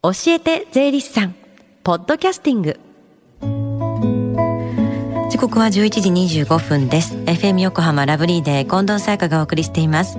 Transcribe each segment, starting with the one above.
教えて税理士さん。ポッドキャスティング。時刻は11時25分です。FM 横浜ラブリーで近藤沙耶香がお送りしています。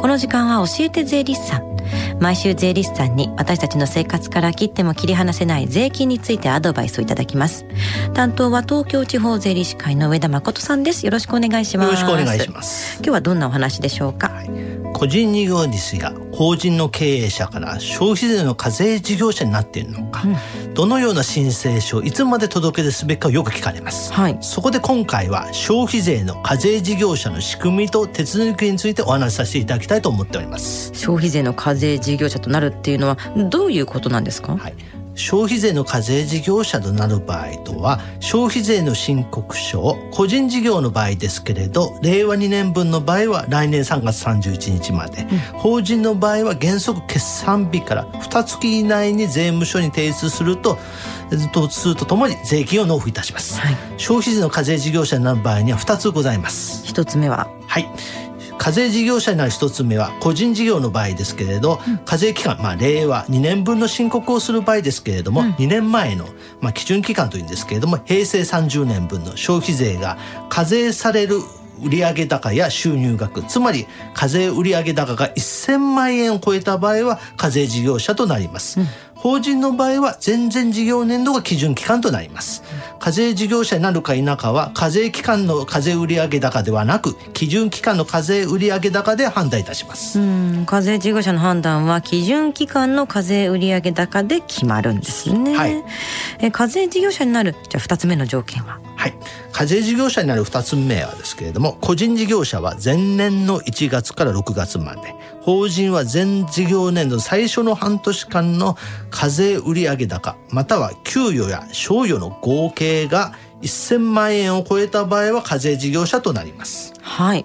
この時間は教えて税理士さん。毎週税理士さんに私たちの生活から切っても切り離せない税金についてアドバイスをいただきます。担当は東京地方税理士会の上田誠さんです。よろしくお願いします。よろしくお願いします。今日はどんなお話でしょうか、はい個人事業主や法人の経営者から消費税の課税事業者になっているのか、うん、どのような申請書をいつまで届け出すべきかよく聞かれます、はい、そこで今回は消費税の課税事業者の仕組みと手続きについてお話しさせていただきたいと思っております。消費税の課税事業者となるっていうのはどういうことなんですか、はい消費税の課税事業者となる場合とは消費税の申告書を個人事業の場合ですけれど令和2年分の場合は来年3月31日まで、うん、法人の場合は原則決算日から2月以内に税務署に提出するととするとともに税金を納付いたします、はい、消費税の課税事業者になる場合には2つございます。1つ目は？はい課税事業者になる一つ目は個人事業の場合ですけれど、うん、課税期間、まあ、令和2年分の申告をする場合ですけれども、うん、2年前の、まあ、基準期間というんですけれども平成30年分の消費税が課税される売上高や収入額つまり課税売上高が1000万円を超えた場合は課税事業者となります。うん法人の場合は全然事業年度が基準期間となります。課税事業者になるか否かは課税期間の課税売上高ではなく基準期間の課税売上高で判断いたします。うん課税事業者の判断は基準期間の課税売上高で決まるんですね。はい。え課税事業者になるじゃあ2つ目の条件は？はい。課税事業者になる2つ目はですけれども個人事業者は前年の1月から6月まで法人は全事業年度最初の半年間の課税売上高または給与や賞与の合計が1000万円を超えた場合は課税事業者となります。はい。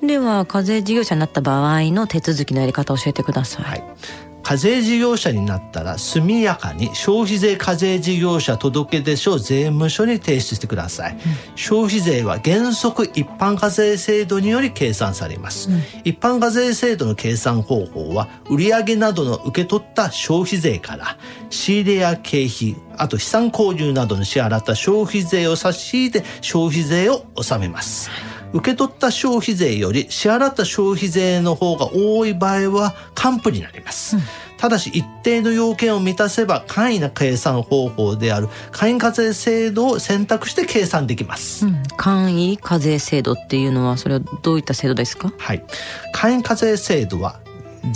では課税事業者になった場合の手続きのやり方を教えてください。はい課税事業者になったら速やかに消費税課税事業者届出書を税務署に提出してください、うん、消費税は原則一般課税制度により計算されます、うん、一般課税制度の計算方法は売上などの受け取った消費税から仕入れや経費あと資産購入などに支払った消費税を差し引いて消費税を納めます、受け取った消費税より支払った消費税の方が多い場合は還付になります。うん、ただし一定の要件を満たせば簡易な計算方法である簡易課税制度を選択して計算できます。うん、簡易課税制度っていうのはそれはどういった制度ですか？はい。簡易課税制度は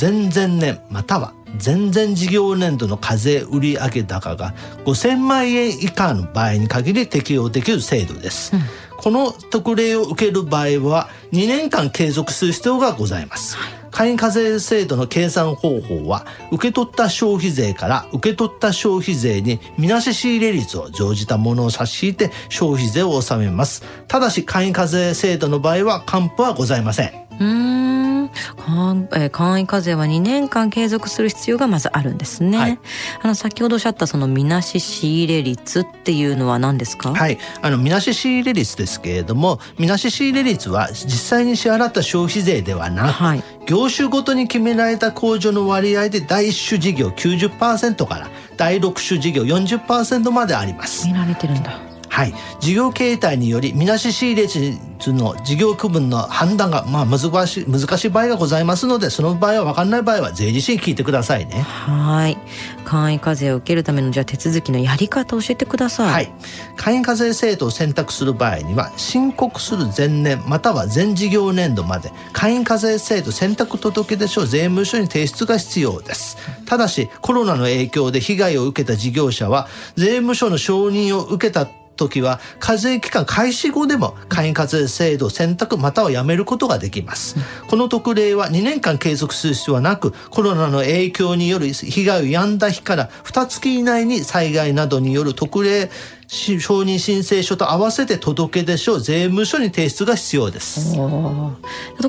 前々年または前々事業年度の課税売上高が5000万円以下の場合に限り適用できる制度です。うんこの特例を受ける場合は2年間継続する必要がございます。簡易課税制度の計算方法は受け取った消費税から受け取った消費税にみなし仕入れ率を乗じたものを差し引いて消費税を納めます。ただし簡易課税制度の場合は還付はございません。うん簡易課税は2年間継続する必要がまずあるんですね。はい、あの先ほどおっしゃったそのみなし仕入れ率っていうのは何ですか？はい、あのみなし仕入れ率ですけれども、みなし仕入れ率は実際に支払った消費税ではなく、はい、業種ごとに決められた控除の割合で第一種事業90%から第六種事業40%まであります。見られてるんだ。はい、事業形態によりみなし仕入れ率の事業区分の判断が、まあ、難しい難しい場合がございますのでその場合は分かんない場合は税理士に聞いてくださいね。はい。簡易課税を受けるためのじゃあ手続きのやり方を教えてください。はい。簡易課税制度を選択する場合には申告する前年または前事業年度まで簡易課税制度選択届出書税務署に提出が必要です。ただしコロナの影響で被害を受けた事業者は税務署の承認を受けた時は課税期間開始後でも簡易課税制度選択またはやめることができます、この特例は2年間継続する必要はなくコロナの影響による被害をやんだ日から2月以内に災害などによる特例承認申請書と合わせて届け出書税務署に提出が必要です。とこ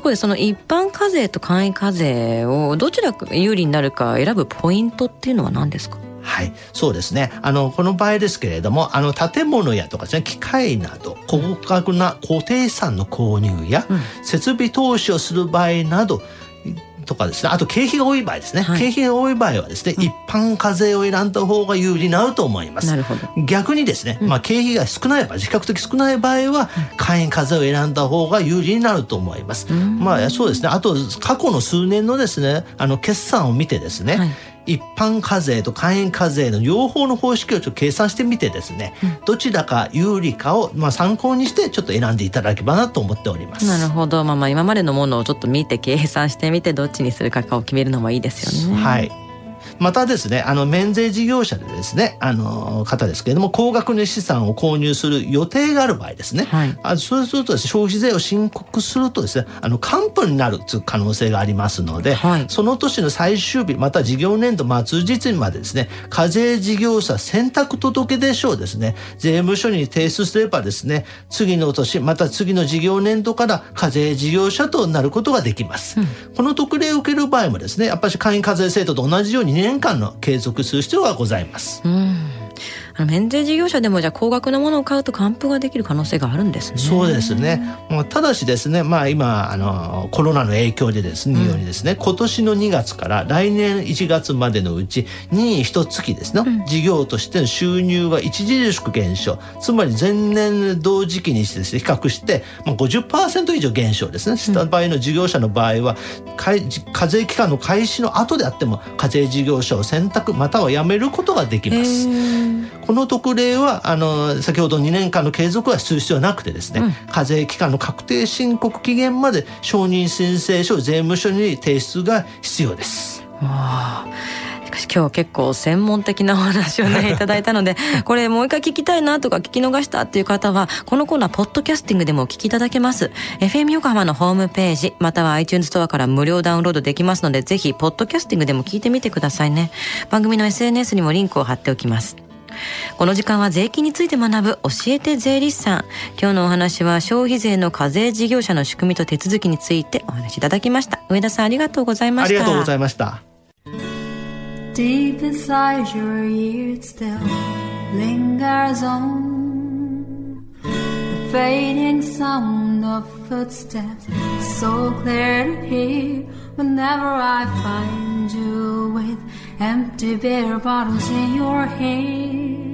ろでその一般課税と簡易課税をどちらが有利になるか選ぶポイントっていうのは何ですか？はい、そうですね。あの、この場合ですけれども、あの、建物やとかですね、機械など、高額な固定資産の購入や、うん、設備投資をする場合など、とかですねあと経費が多い場合ですね、はい。経費が多い場合はですね、一般課税を選んだ方が有利になると思います。なるほど。逆にですね、まあ、経費が少ない場合比較的少ない場合は会員課税を選んだ方が有利になると思います、まあそうですね。あと過去の数年のですねあの決算を見てですね、はい一般課税と会員課税の両方の方式をちょっと計算してみてですね、どちらか有利かを、まあ、参考にしてちょっと選んでいただければなと思っております。なるほど、まあ、まあ今までのものをちょっと見て計算してみてどっちにするかを決めるのもいいですよね。はい。またですね、あの免税事業者でですね、あの方ですけれども、高額の資産を購入する予定がある場合ですね。はいあそうするとね、消費税を申告するとですね、あの還付になるという可能性がありますので、はいその年の最終日、また事業年度末日までですね、課税事業者選択届出書をですね、税務署に提出すればですね、次の年、また次の事業年度から課税事業者となることができます。この特例を受ける場合もですね、やっぱり会員課税制度と同じように2年間の継続する必要がございます。うんあの免税事業者でもじゃあ高額なものを買うと還付ができる可能性があるんですね。そうですね。まあただしですね、まあ今、あの、コロナの影響でですね、ようにですね、今年の2月から来年1月までのうち、任意一月ですね、事業としての収入が著しく減少。つまり前年同時期にしてですね、比較して、まあ、50%以上減少ですね。した場合の事業者の場合は、課税期間の開始の後であっても、課税事業者を選択またはやめることができへます。ーこの特例はあの先ほど2年間の継続はする必要はなくてですね、課税期間の確定申告期限まで承認申請書を税務署に提出が必要です。わあ。しかし今日結構専門的なお話をね いただいたのでこれもう一回聞きたいなとか聞き逃したっていう方はこのコーナーポッドキャスティングでもお聞きいただけます。FM 横浜のホームページまたは iTunes ストアから無料ダウンロードできますのでぜひポッドキャスティングでも聞いてみてくださいね。番組の SNS にもリンクを貼っておきますこの時間は税金について学ぶ教えて税理士さん今日のお話は消費税の課税事業者の仕組みと手続きについてお話しいただきました上田さんありがとうございましたありがとうございました。Deep inside your ear, it still lingers on the fading sound of footsteps, so clear to hear. Whenever I find you with empty beer bottles in your hand,